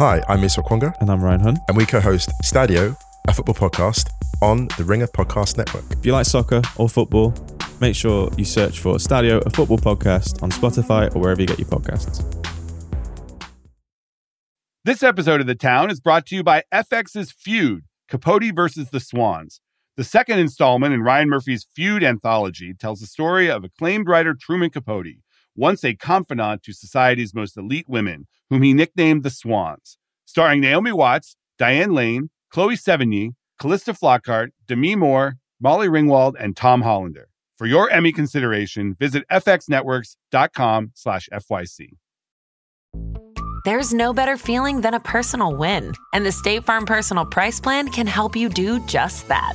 Hi, I'm Musa Okwonga, And I'm Ryan Hunn. and we co-host Stadio, a football podcast on the Ringer Podcast Network. If you like soccer or football, make sure you search for Stadio, a football podcast on Spotify or wherever you get your podcasts. This episode of The Town is brought to you by FX's Feud, Capote versus the Swans. The second installment in Ryan Murphy's Feud anthology tells the story of acclaimed writer Truman Capote, once a confidant to society's most elite women, whom he nicknamed the Swans. Starring Naomi Watts, Diane Lane, Chloe Sevigny, Calista Flockhart, Demi Moore, Molly Ringwald, and Tom Hollander. For your Emmy consideration, visit fxnetworks.com slash FYC. There's no better feeling than a personal win, and the State Farm Personal Price Plan can help you do just that.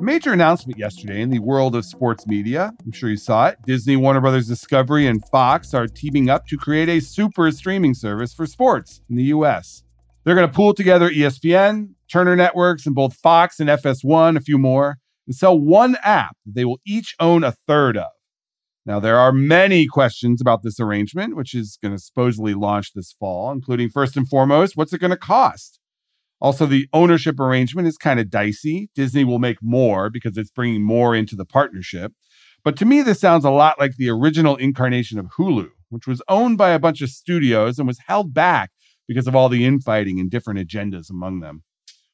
Major announcement yesterday in the world of sports media. I'm sure you saw it. Disney, Warner Brothers Discovery, and Fox are teaming up to create a super streaming service for sports in the US. They're going to pool together ESPN, Turner Networks, and both Fox and FS1, a few more, and sell one app that they will each own a third of. Now, there are many questions about this arrangement, which is going to supposedly launch this fall, including first and foremost, what's it going to cost? Also, the ownership arrangement is kind of dicey. Disney will make more because it's bringing more into the partnership. But to me, this sounds a lot like the original incarnation of Hulu, which was owned by a bunch of studios and was held back because of all the infighting and different agendas among them.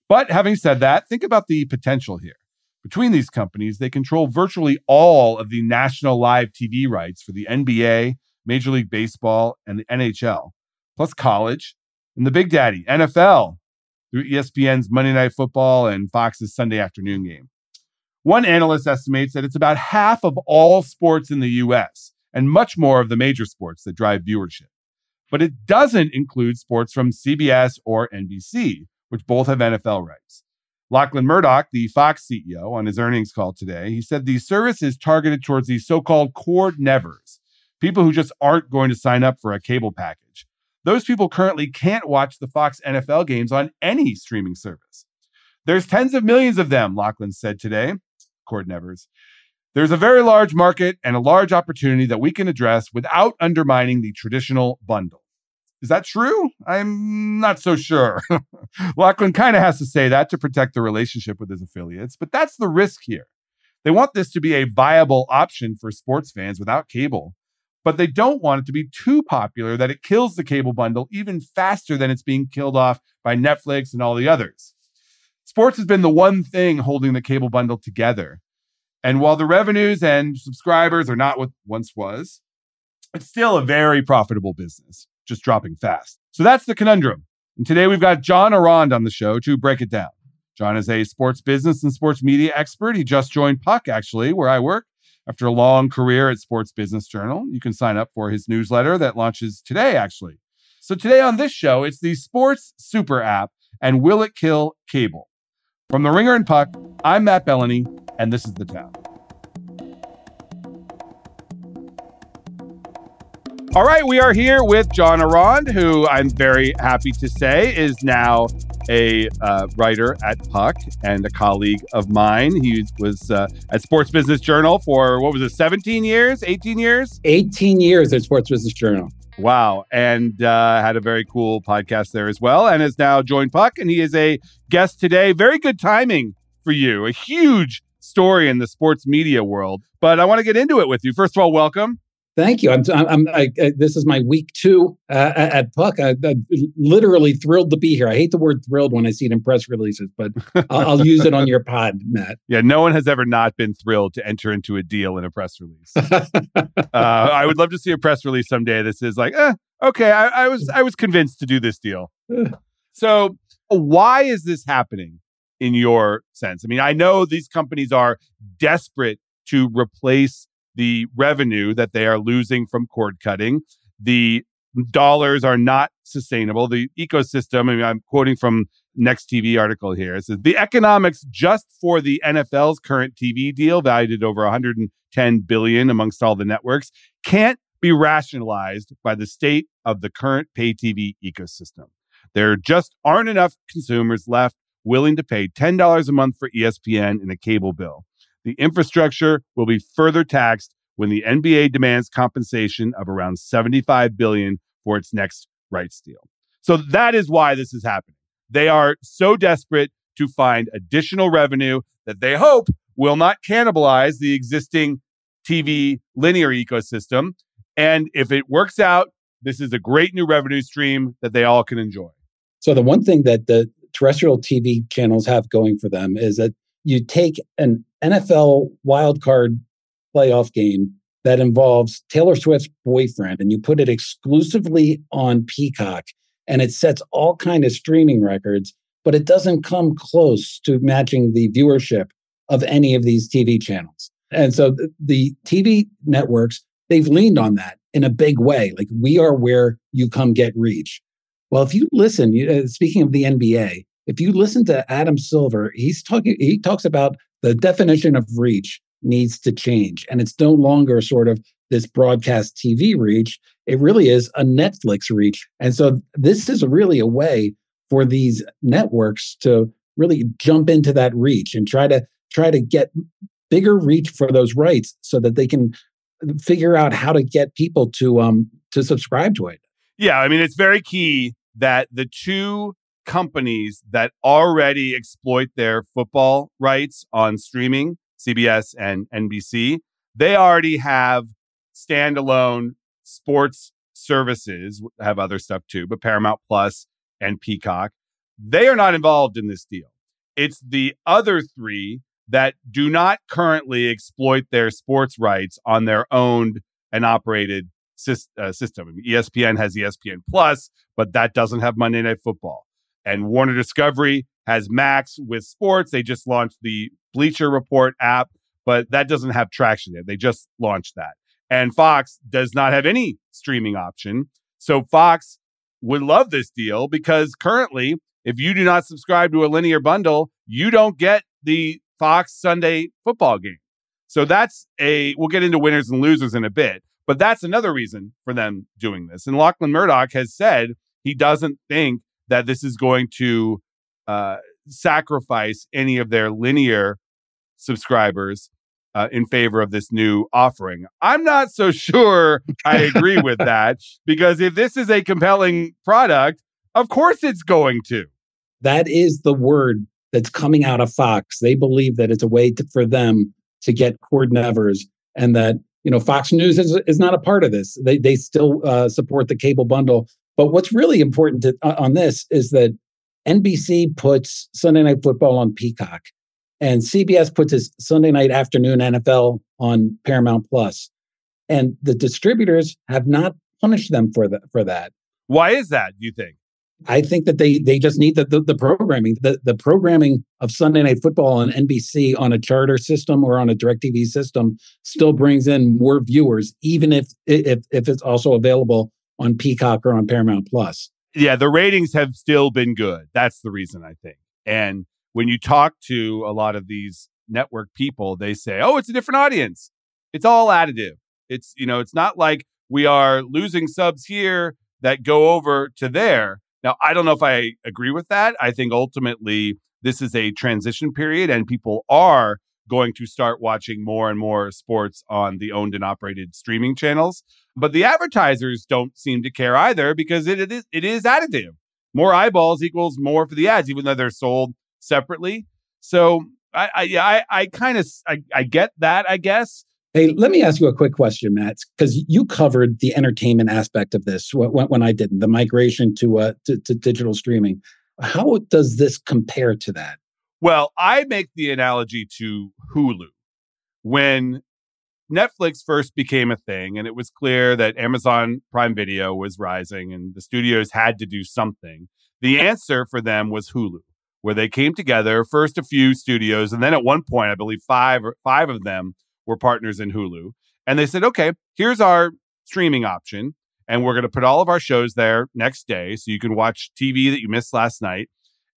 But having said that, think about the potential here. Between these companies, they control virtually all of the national live TV rights for the NBA, Major League Baseball, and the NHL, plus college, and the Big Daddy, NFL, through ESPN's Monday Night Football and Fox's Sunday afternoon game. One analyst estimates that it's about half of all sports in the US and much more of the major sports that drive viewership. But it doesn't include sports from CBS or NBC, which both have NFL rights. Lachlan Murdoch, the Fox CEO, on his earnings call today, he said the service is targeted towards the so called cord nevers, people who just aren't going to sign up for a cable package. Those people currently can't watch the Fox NFL games on any streaming service. There's tens of millions of them, Lachlan said today, Cord Nevers. There's a very large market and a large opportunity that we can address without undermining the traditional bundle. Is that true? I'm not so sure. Lachlan kind of has to say that to protect the relationship with his affiliates, but that's the risk here. They want this to be a viable option for sports fans without cable, but they don't want it to be too popular that it kills the cable bundle even faster than it's being killed off by Netflix and all the others. Sports has been the one thing holding the cable bundle together. And while the revenues and subscribers are not what once was, it's still a very profitable business, just dropping fast. So that's the conundrum. And today we've got John Ourand on the show to break it down. John is a sports business and sports media expert. He just joined Puck, actually, where I work after a long career at Sports Business Journal. You can sign up for his newsletter that launches today, actually. So today on this show, it's the Sports Super App and Will It Kill Cable? From the Ringer and Puck, I'm Matt Belloni, and this is The Town. All right, we are here with John Ourand, who I'm very happy to say is now a uh, writer at Puck and a colleague of mine. He was uh, at Sports Business Journal for what was it, 17 years, 18 years? 18 years at Sports Business Journal. Wow. And uh, had a very cool podcast there as well, and has now joined Puck. And he is a guest today. Very good timing for you. A huge story in the sports media world. But I want to get into it with you. First of all, welcome. Thank you. I'm. I'm. I, I, this is my week two uh, at Puck. I, am literally thrilled to be here. I hate the word "thrilled" when I see it in press releases, but I'll, I'll use it on your pod, Matt. Yeah, no one has ever not been thrilled to enter into a deal in a press release. uh, I would love to see a press release someday. This is like, eh, okay, I, I was I was convinced to do this deal. so, why is this happening in your sense? I mean, I know these companies are desperate to replace the revenue that they are losing from cord cutting. The dollars are not sustainable. The ecosystem, I mean, I'm quoting from Next TV article here. It says the economics just for the NFL's current TV deal, valued at over 110 billion amongst all the networks, can't be rationalized by the state of the current pay TV ecosystem. There just aren't enough consumers left willing to pay $10 a month for ESPN in a cable bill. The infrastructure will be further taxed when the NBA demands compensation of around 75 billion for its next rights deal. So that is why this is happening. They are so desperate to find additional revenue that they hope will not cannibalize the existing TV linear ecosystem. And if it works out, this is a great new revenue stream that they all can enjoy. So, the one thing that the terrestrial TV channels have going for them is that you take an NFL wildcard playoff game that involves Taylor Swift's boyfriend and you put it exclusively on Peacock and it sets all kind of streaming records but it doesn't come close to matching the viewership of any of these TV channels. And so the TV networks they've leaned on that in a big way like we are where you come get reach. Well, if you listen, uh, speaking of the NBA, if you listen to Adam Silver, he's talking he talks about the definition of reach needs to change. And it's no longer sort of this broadcast TV reach. It really is a Netflix reach. And so this is really a way for these networks to really jump into that reach and try to try to get bigger reach for those rights so that they can figure out how to get people to um to subscribe to it. Yeah, I mean it's very key that the two companies that already exploit their football rights on streaming CBS and NBC, they already have standalone sports services, have other stuff too, but Paramount Plus and Peacock, they are not involved in this deal. It's the other three that do not currently exploit their sports rights on their owned and operated uh, system. ESPN has ESPN Plus, but that doesn't have Monday Night Football. And Warner Discovery has Max with sports. They just launched the Bleacher Report app, but that doesn't have traction there. They just launched that. And Fox does not have any streaming option. So Fox would love this deal because currently, if you do not subscribe to a linear bundle, you don't get the Fox Sunday football game. So that's a, we'll get into winners and losers in a bit, but that's another reason for them doing this. And Lachlan Murdoch has said he doesn't think that this is going to uh, sacrifice any of their linear subscribers uh, in favor of this new offering. I'm not so sure I agree with that because if this is a compelling product, of course it's going to. That is the word that's coming out of Fox. They believe that it's a way to, for them to get cord nevers and that you know Fox News is, is not a part of this. They they still uh, support the cable bundle. But what's really important to, uh, on this is that NBC puts Sunday Night Football on Peacock, and CBS puts his Sunday Night Afternoon NFL on Paramount Plus, and the distributors have not punished them for that. For that, why is that? Do you think? I think that they they just need the, the, the programming. The the programming of Sunday Night Football on NBC on a charter system or on a DirecTV system still brings in more viewers, even if if if it's also available on Peacock or on Paramount Plus yeah, the ratings have still been good. That's the reason I think. And when you talk to a lot of these network people, they say, "Oh, it's a different audience. It's all additive. It's, you know, it's not like we are losing subs here that go over to there." Now, I don't know if I agree with that. I think ultimately this is a transition period and people are going to start watching more and more sports on the owned and operated streaming channels. But the advertisers don't seem to care either because it, it is it is additive. More eyeballs equals more for the ads, even though they're sold separately. So I, I I, I kind of I, I get that, I guess. Hey, let me ask you a quick question, Matt, because you covered the entertainment aspect of this when, when I didn't, the migration to, uh, to, to digital streaming. How does this compare to that? Well, I make the analogy to Hulu. When Netflix first became a thing, and it was clear that Amazon Prime Video was rising and the studios had to do something. The answer for them was Hulu, where they came together, first a few studios, and then at one point, I believe five five of them were partners in Hulu. And they said, okay, here's our streaming option. and we're going to put all of our shows there next day so you can watch TV that you missed last night.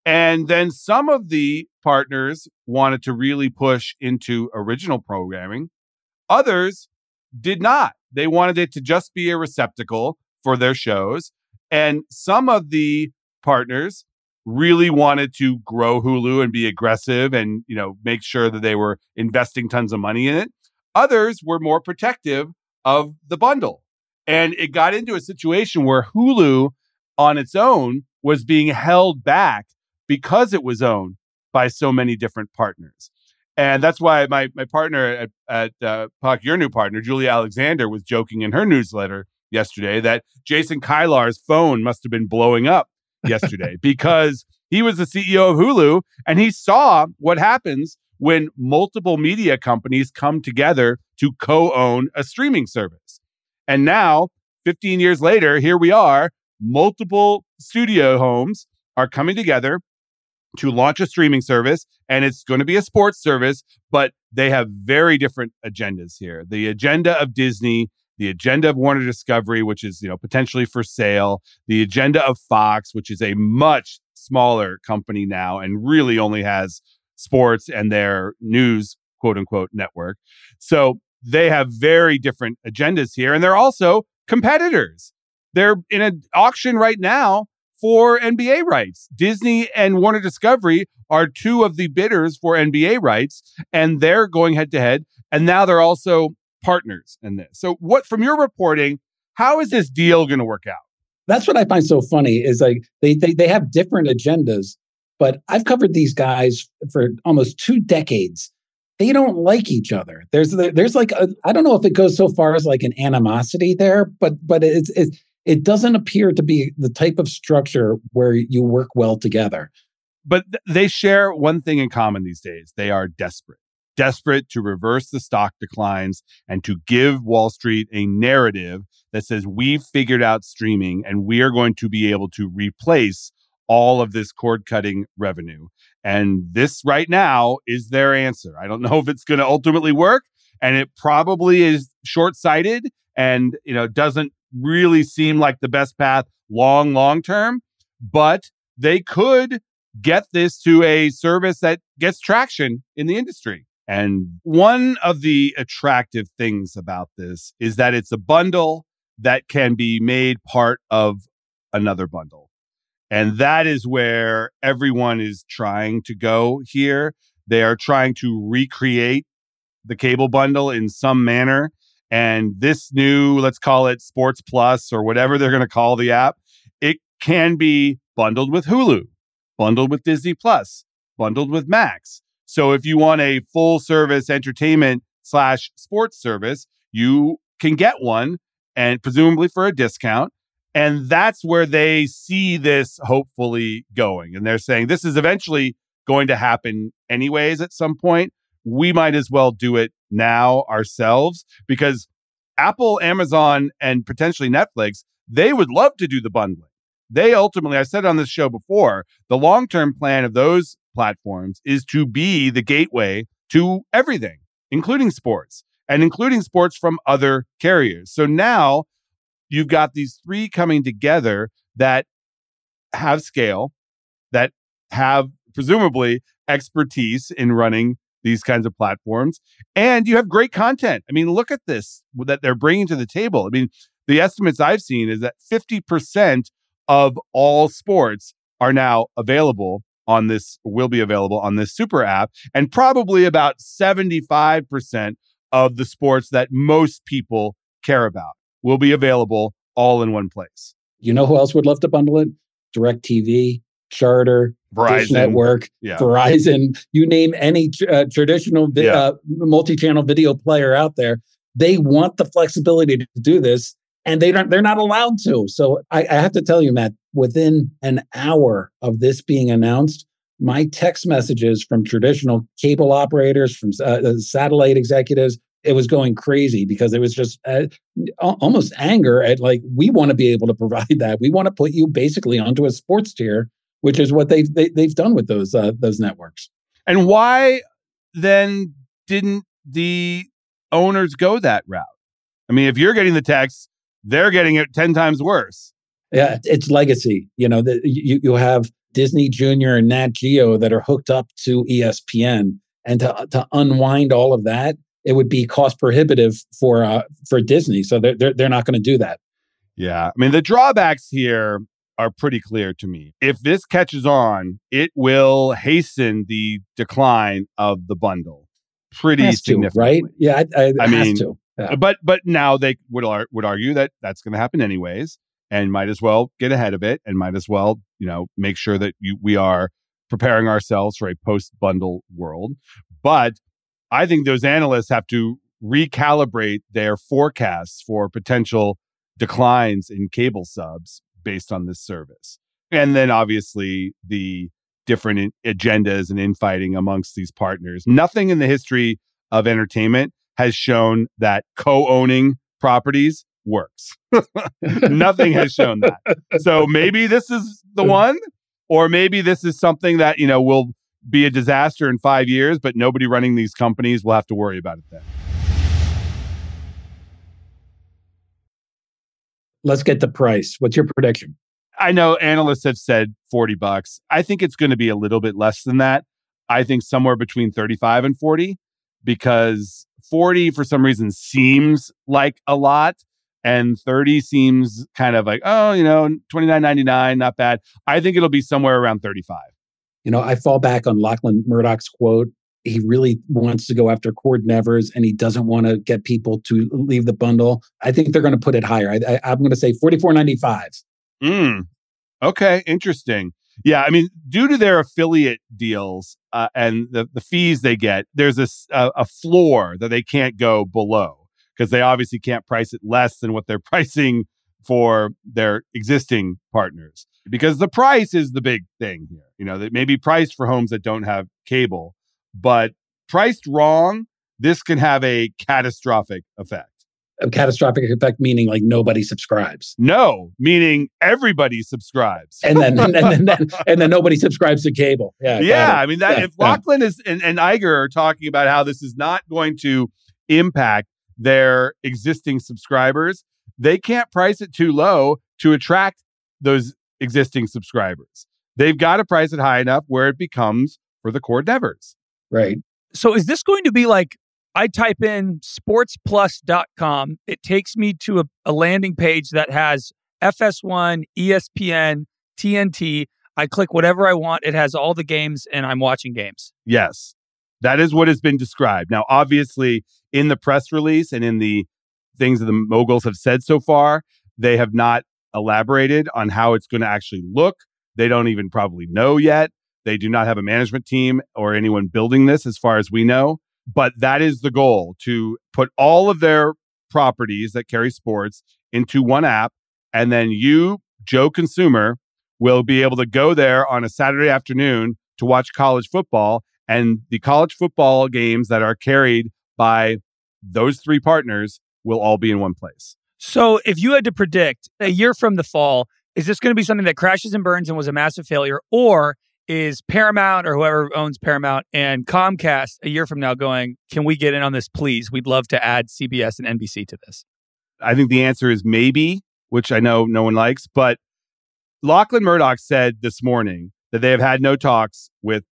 And then some of the partners wanted to really push into original programming. Others did not. They wanted it to just be a receptacle for their shows. And some of the partners really wanted to grow Hulu and be aggressive and, you know, make sure that they were investing tons of money in it. Others were more protective of the bundle. And it got into a situation where Hulu on its own was being held back because it was owned by so many different partners. And that's why my, my partner at, at uh, Puck, your new partner, Julia Alexander, was joking in her newsletter yesterday that Jason Kilar's phone must have been blowing up yesterday because he was the CEO of Hulu and he saw what happens when multiple media companies come together to co own a streaming service. And now, 15 years later, here we are, multiple studio homes are coming together to launch a streaming service and it's going to be a sports service, but they have very different agendas here. The agenda of Disney, the agenda of Warner Discovery, which is, you know, potentially for sale, the agenda of Fox, which is a much smaller company now and really only has sports and their news quote unquote network. So they have very different agendas here and they're also competitors. They're in an auction right now for NBA rights. Disney and Warner Discovery are two of the bidders for NBA rights, and they're going head to head. And now they're also partners in this. So, what from your reporting, how is this deal going to work out? That's what I find so funny is like they, they they have different agendas, but I've covered these guys for almost two decades. They don't like each other. There's there's like I don't know if it goes so far as like an animosity there, but but it's it's it doesn't appear to be the type of structure where you work well together. But th- they share one thing in common these days they are desperate, desperate to reverse the stock declines and to give Wall Street a narrative that says we've figured out streaming and we are going to be able to replace all of this cord cutting revenue. And this right now is their answer. I don't know if it's going to ultimately work and it probably is short sighted and you know doesn't really seem like the best path long, long term, but they could get this to a service that gets traction in the industry. And one of the attractive things about this is that it's a bundle that can be made part of another bundle. And that is where everyone is trying to go here. They are trying to recreate the cable bundle in some manner and this new, let's call it Sports Plus or whatever they're going to call the app, it can be bundled with Hulu, bundled with Disney Plus, bundled with Max. So if you want a full service entertainment slash sports service, you can get one and presumably for a discount. And that's where they see this hopefully going. And they're saying this is eventually going to happen anyways at some point we might as well do it now ourselves because Apple, Amazon, and potentially Netflix, they would love to do the bundling. They ultimately, I said on this show before, the long term plan of those platforms is to be the gateway to everything, including sports and including sports from other carriers. So now you've got these three coming together that have scale, that have presumably expertise in running these kinds of platforms. And you have great content. I mean, look at this that they're bringing to the table. I mean, the estimates I've seen is that 50% of all sports are now available on this, will be available on this super app. And probably about 75% of the sports that most people care about will be available all in one place. You know who else would love to bundle it? DirecTV, Charter, Verizon Dish Network, yeah. Verizon, you name any uh, traditional vi- yeah. uh, multi-channel video player out there, they want the flexibility to do this, and they don't. They're not allowed to. So I, I have to tell you, Matt, within an hour of this being announced, my text messages from traditional cable operators, from uh, uh satellite executives, it was going crazy because it was just uh, almost anger at like we want to be able to provide that. We want to put you basically onto a sports tier which is what they've they, have they have done with those uh, those networks. And why then didn't the owners go that route? I mean, if you're getting the text, they're getting it 10 times worse. Yeah, it's legacy. You know, the, you, you have Disney Junior and Nat Geo that are hooked up to ESPN. And to, to unwind all of that, it would be cost prohibitive for uh, for Disney. So they're, they're, they're not going to do that. Yeah. I mean, the drawbacks here are pretty clear to me. If this catches on, it will hasten the decline of the bundle pretty Has to, significantly. right? Yeah, I, I, mean. Yeah. But but now they would ar- would argue that that's going to happen anyways, and might as well get ahead of it, and might as well you know make sure that you, we are preparing ourselves for a post bundle world. But I think those analysts have to recalibrate their forecasts for potential declines in cable subs based on this service, and then obviously the different agendas and infighting amongst these partners. Nothing in the history of entertainment has shown that co-owning properties works. Nothing has shown that. So maybe this is the mm. one, or maybe this is something that, you know, will be a disaster in five years, but nobody running these companies will have to worry about it then. Let's get the price. What's your prediction? I know analysts have said 40 bucks. I think it's going to be a little bit less than that. I think somewhere between 35 and 40 because 40 for some reason seems like a lot and 30 seems kind of like, oh, you know, 29.99, not bad. I think it'll be somewhere around 35. You know, I fall back on Lachlan Murdoch's quote. He really wants to go after Cord Nevers and he doesn't want to get people to leave the bundle. I think they're going to put it higher. I, I'm going to say 44.95. Mm. Okay, interesting. Yeah, I mean, due to their affiliate deals uh, and the, the fees they get, there's a floor that they can't go below because they obviously can't price it less than what they're pricing for their existing partners. Because the price is the big thing here. You know, that may be priced for homes that don't have cable, but priced wrong, this can have a catastrophic effect. A catastrophic effect meaning like nobody subscribes. No, meaning everybody subscribes. And then and then, and then, and then nobody subscribes to cable. Yeah. yeah. I mean that Yeah, if yeah. Lachlan is and, and Iger are talking about how this is not going to impact their existing subscribers, they can't price it too low to attract those existing subscribers. They've got to price it high enough where it becomes for the cord nevers. Right. So is this going to be like I type in sportsplus.com, it takes me to a, a landing page that has FS1, ESPN, TNT. I click whatever I want. It has all the games and I'm watching games. Yes. That is what has been described. Now, obviously, in the press release and in the things that the moguls have said so far, they have not elaborated on how it's going to actually look. They don't even probably know yet. They do not have a management team or anyone building this, as far as we know. But that is the goal to put all of their properties that carry sports into one app. And then you, Joe Consumer, will be able to go there on a Saturday afternoon to watch college football. And the college football games that are carried by those three partners will all be in one place. So if you had to predict a year from the fall, is this going to be something that crashes and burns and was a massive failure? Or is Paramount or whoever owns Paramount and Comcast a year from now going, can we get in on this, please? We'd love to add CBS and NBC to this. I think the answer is maybe, which I know no one likes. But Lachlan Murdoch said this morning that they have had no talks with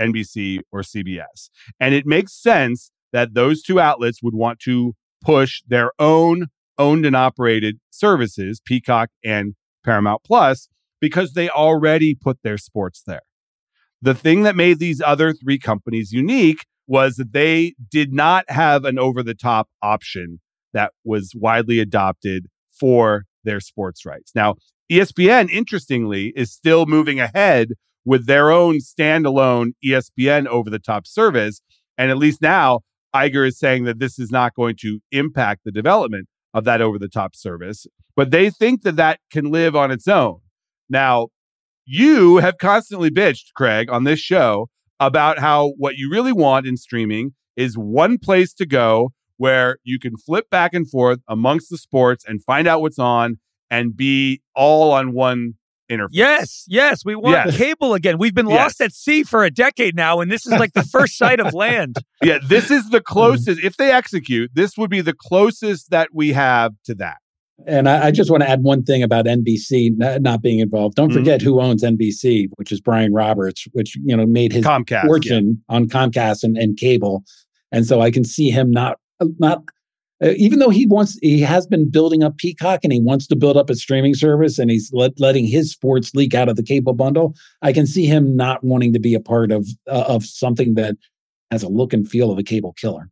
NBC or CBS. And it makes sense that those two outlets would want to push their own owned and operated services, Peacock and Paramount Plus, because they already put their sports there. The thing that made these other three companies unique was that they did not have an over the top option that was widely adopted for their sports rights. Now, ESPN, interestingly, is still moving ahead with their own standalone ESPN over the top service. And at least now, Iger is saying that this is not going to impact the development of that over the top service, but they think that that can live on its own. Now, you have constantly bitched, Craig, on this show about how what you really want in streaming is one place to go where you can flip back and forth amongst the sports and find out what's on and be all on one interface. Yes, yes, we want Yes. cable again. We've been lost Yes. at sea for a decade now, and this is like the first sight of land. Yeah, this is the mm-hmm. closest. If they execute, this would be the closest that we have to that. And I, I, just want to add one thing about NBC not, not being involved. Don't mm-hmm. forget who owns NBC, which is Brian Roberts, which you know made his Comcast, fortune yeah. on Comcast and, and cable. And so I can see him not not uh, even though he wants he has been building up Peacock and he wants to build up a streaming service and he's let, letting his sports leak out of the cable bundle. I can see him not wanting to be a part of uh, of something that has a look and feel of a cable killer.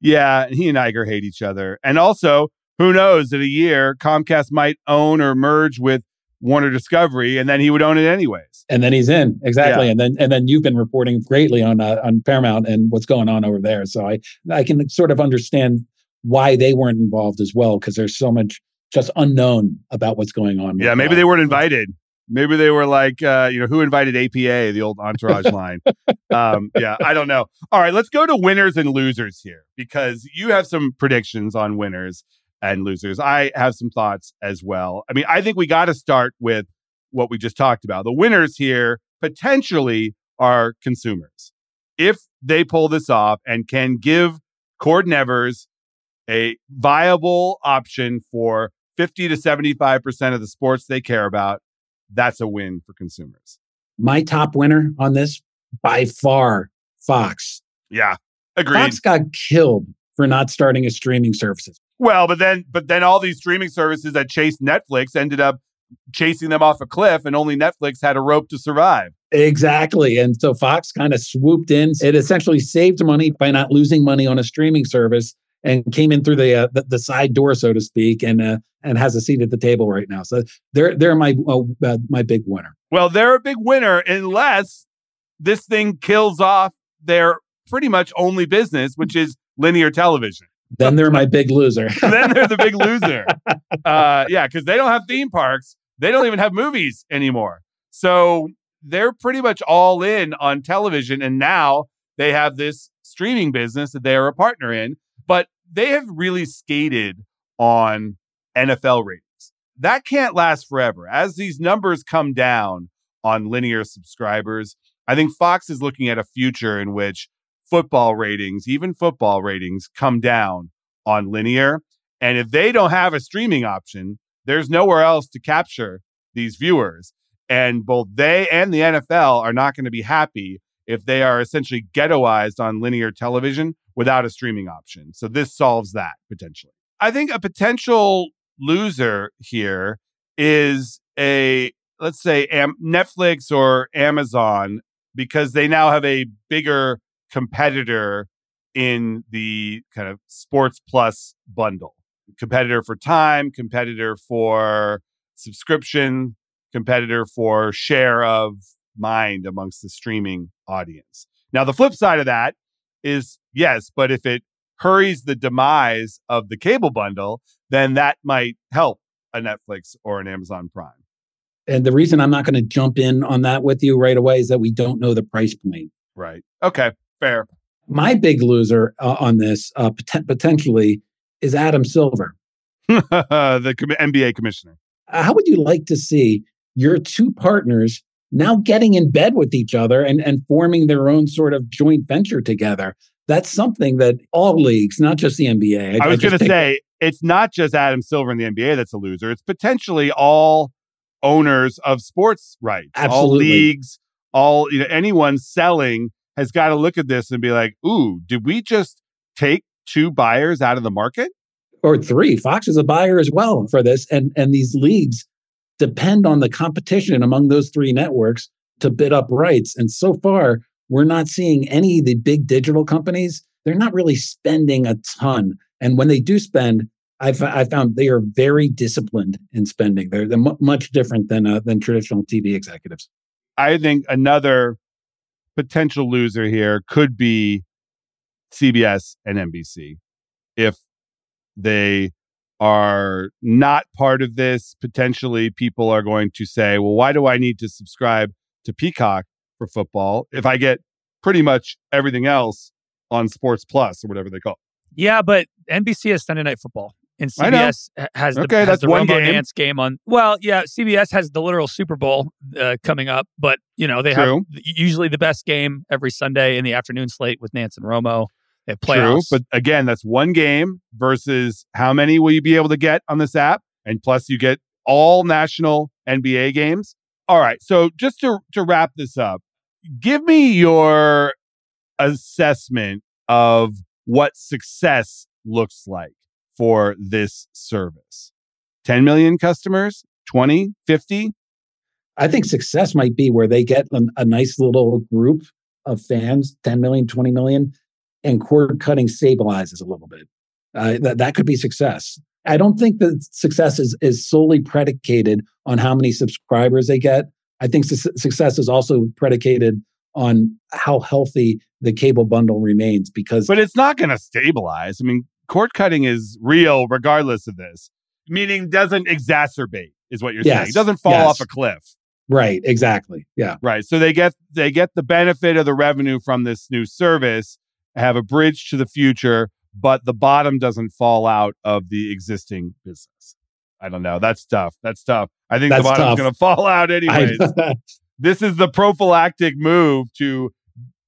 Yeah, and he and Iger hate each other, and also who knows? In a year, Comcast might own or merge with Warner Discovery, and then he would own it anyways. And then he's in exactly, yeah. and then and then you've been reporting greatly on uh, on Paramount and what's going on over there. So I I can sort of understand why they weren't involved as well because there's so much just unknown about what's going on. Yeah, maybe they weren't invited. Maybe they were like, uh, you know, who invited APA, the old entourage line. Um, yeah, I don't know. All right, let's go to winners and losers here because you have some predictions on winners and losers. I have some thoughts as well. I mean, I think we got to start with what we just talked about. The winners here potentially are consumers. If they pull this off and can give Cord Nevers a viable option for 50 to 75% of the sports they care about, that's a win for consumers. My top winner on this by far, Fox. Yeah, agreed. Fox got killed for not starting a streaming services. Well, but then but then all these streaming services that chased Netflix ended up chasing them off a cliff and only Netflix had a rope to survive. Exactly. And so Fox kind of swooped in. It essentially saved money by not losing money on a streaming service and came in through the uh, the, the, side door, so to speak, and uh, and has a seat at the table right now. So they're they're my uh, uh my big winner. Well, they're a big winner unless this thing kills off their pretty much only business, which is linear television. Then they're my big loser. then they're the big loser. Uh, yeah, because they don't have theme parks. They don't even have movies anymore. So they're pretty much all in on television. And now they have this streaming business that they are a partner in. But they have really skated on NFL ratings. That can't last forever. As these numbers come down on linear subscribers, I think Fox is looking at a future in which football ratings, even football ratings, come down on linear. And if they don't have a streaming option, there's nowhere else to capture these viewers. And both they and the NFL are not going to be happy if they are essentially ghettoized on linear television without a streaming option. So this solves that potentially. I think a potential loser here is a, let's say, Am- Netflix or Amazon, because they now have a bigger competitor in the kind of sports plus bundle. Competitor for time competitor for subscription competitor for share of mind amongst the streaming audience. Now the flip side of that is yes but if it hurries the demise of the cable bundle then that might help a netflix or an amazon prime. And the reason i'm not going to jump in on that with you right away is that we don't know the price point. Right. Okay Fair. My big loser uh, on this uh, pot- potentially is Adam Silver, the com- NBA commissioner. Uh, how would you like to see your two partners now getting in bed with each other and, and forming their own sort of joint venture together? That's something that all leagues, not just the NBA. I, I was going to say, it's not just Adam Silver in the NBA that's a loser. It's potentially all owners of sports rights, Absolutely. all leagues, all you know, anyone selling has got to look at this and be like, ooh, did we just take two buyers out of the market? Or three. Fox is a buyer as well for this. And and these leagues depend on the competition among those three networks to bid up rights. And so far, we're not seeing any of the big digital companies. They're not really spending a ton. And when they do spend, I've I found they are very disciplined in spending. They're, they're much different than uh, than traditional TV executives. I think another potential loser here could be CBS and NBC. If they are not part of this, potentially people are going to say, well, why do I need to subscribe to Peacock for football if I get pretty much everything else on Sports Plus or whatever they call it? Yeah, but NBC has Sunday Night Football and CBS has the, okay, has that's the one Romo game. Nance game on. Well, yeah, CBS has the literal Super Bowl uh, coming up, but you know they True. have usually the best game every Sunday in the afternoon slate with Nance and Romo. They have playoffs. True, but again, that's one game versus how many will you be able to get on this app? And plus, you get all national NBA games. All right. So just to, to wrap this up, give me your assessment of what success looks like for this service 10 million customers, 20, 50? I think success might be where they get a, a nice little group of fans 10 million, 20 million, and cord cutting stabilizes a little bit. Uh, that, that could be success. I don't think that success is, is solely predicated on how many subscribers they get. I think su- success is also predicated on how healthy the cable bundle remains because But it's not going to stabilize. I mean, cord cutting is real regardless of this, meaning doesn't exacerbate is what you're saying. It doesn't fall yes. off a cliff. right exactly yeah Right. So they get they get the benefit of the revenue from this new service, have a bridge to the future, but the bottom doesn't fall out of the existing business. I don't know. That's tough. That's tough. I think That's the bottom's going to fall out anyways. This is the prophylactic move to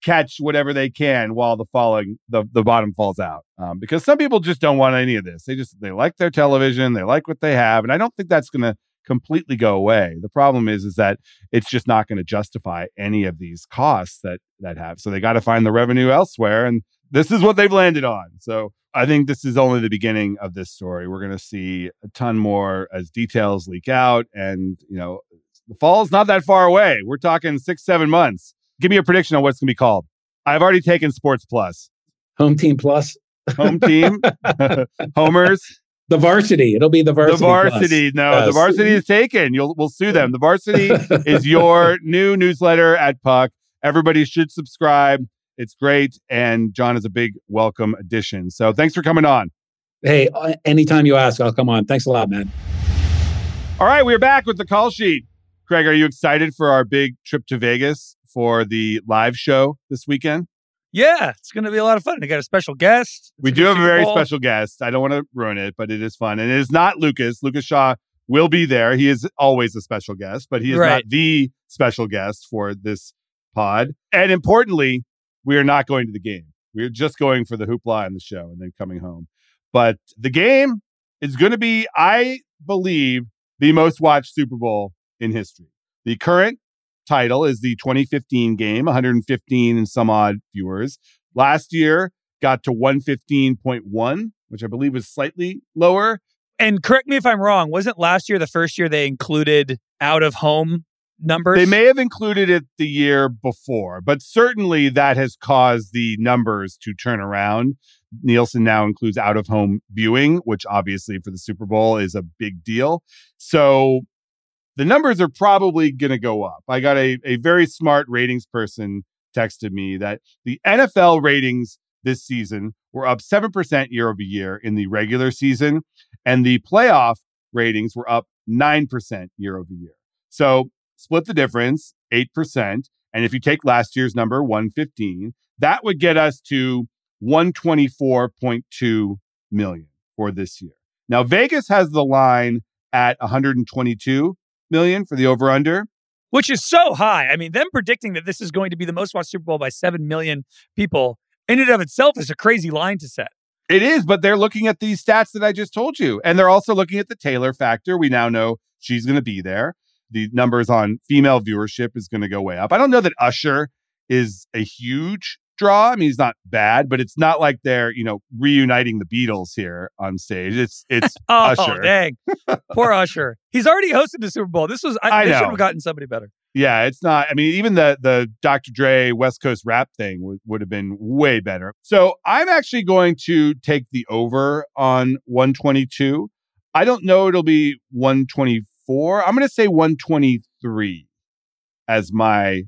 catch whatever they can while the falling the, the bottom falls out. Um, because some people just don't want any of this. They just they like their television they like what they have and i don't think that's going to completely go away. The problem is is that it's just not going to justify any of these costs that that have. So they got to find the revenue elsewhere and this is what they've landed on. So i think this is only the beginning of this story. We're going to see a ton more as details leak out and you know the fall's not that far away. We're talking six, seven months. Give me a prediction on what it's going to be called. I've already taken Sports Plus. home team plus Home team, homers, the varsity. It'll be the varsity. the varsity. varsity. No, the varsity is taken. You'll we'll sue them. The varsity is your new newsletter at Puck. Everybody should subscribe. It's great, and John is a big welcome addition. So thanks for coming on. hey, uh, anytime you ask, I'll come on. Thanks a lot, man. All right, we're back with the call sheet. Craig, are you excited for our big trip to Vegas for the live show this weekend? Yeah, it's going to be a lot of fun. We got a special guest. It's We do have a very Bowl. special guest. I don't want to ruin it, but it is fun. And it is not Lucas. Lucas Shaw will be there. He is always a special guest, but he is Right. not the special guest for this pod. And importantly, we are not going to the game. We're just going for the hoopla and the show and then coming home. But the game is going to be, I believe, the most watched Super Bowl in history. The current title is the 2015 game, 115 and some odd viewers. Last year got to 115.1, which I believe was slightly lower. And correct me if I'm wrong. Wasn't last year the first year they included out of home numbers? They may have included it the year before, but certainly that has caused the numbers to turn around. Nielsen now includes out of home viewing, which obviously for the Super Bowl is a big deal. So the numbers are probably going to go up. I got a, a very smart ratings person texted me that the NFL ratings this season were up 7% year over year in the regular season, and the playoff ratings were up 9% year over year. So split the difference, 8%. And if you take last year's number, 115, that would get us to 124.2 million for this year. Now, Vegas has the line at 122 million for the over under. which is so high. I mean, them predicting that this is going to be the most watched Super Bowl by 7 million people in and of itself is a crazy line to set. It is, but they're looking at these stats that I just told you. And they're also looking at the Taylor factor. We now know she's going to be there. The numbers on female viewership is going to go way up. I don't know that Usher is a huge draw. I mean, he's not bad, but it's not like they're, you know, reuniting the Beatles here on stage. It's it's Oh, Usher. dang. Poor Usher. He's already hosted the Super Bowl. This was, I, I they should have gotten somebody better. Yeah, it's not. I mean, even the the Dr. Dre West Coast rap thing would, would have been way better. So I'm actually going to take the over on 122. I don't know it'll be 124. I'm going to say 123 as my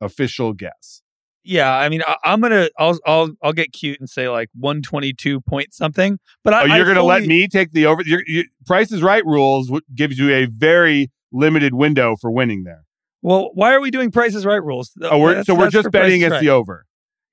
official guess. Yeah, I mean, I, I'm gonna, I'll, I'll, I'll get cute and say like 122 point something. But I, oh, you're going to let me take the over? Your, your Price is Right rules gives you a very limited window for winning there. Well, why are we doing Prices Right rules? Oh, we're, That's- so we're just betting is it's Right. the over.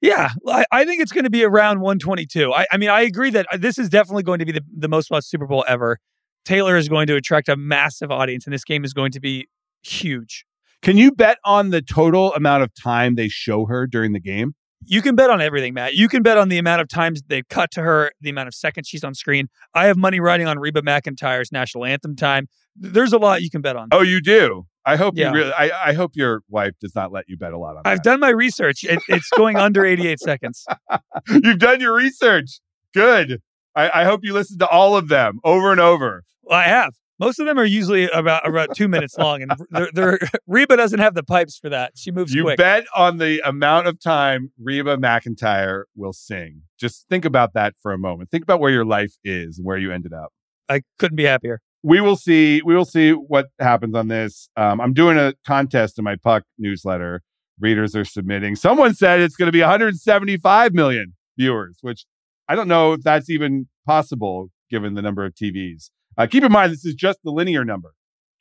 Yeah, I, I think it's going to be around 122. I, I mean, I agree that uh, this is definitely going to be the, the most watched Super Bowl ever. Taylor is going to attract a massive audience, and this game is going to be huge. Can you bet on the total amount of time they show her during the game? You can bet on everything, Matt. You can bet on the amount of times they cut to her, the amount of seconds she's on screen. I have money riding on Reba McEntire's national anthem time. There's a lot you can bet on. Oh, you do. I hope Yeah. you really. I, I hope your wife does not let you bet a lot on. It. I've done my research. It, it's going under 88 seconds. You've done your research. Good. I, I hope you listen to all of them over and over. Well, I have. Most of them are usually about about two minutes long, and they're, they're, Reba doesn't have the pipes for that. She moves You quick. bet on the amount of time Reba McEntire will sing. Just think about that for a moment. Think about where your life is and where you ended up. I couldn't be happier. we will see we will see what happens on this um, i'm doing a contest in my puck newsletter readers are submitting someone said it's going to be 175 million viewers which i don't know if that's even possible given the number of tvs uh, keep in mind this is just the linear number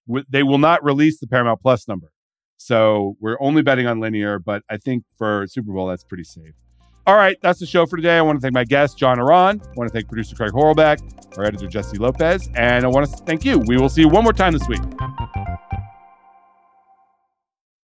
W- they will not release the paramount plus number so we're only betting on linear but i think for super bowl that's pretty safe all right, that's the show for today. I want to thank my guest, John Ourand. I want to thank producer Craig Horlbeck, our editor, Jessie Lopez, and I want to thank you. We will see you one more time this week.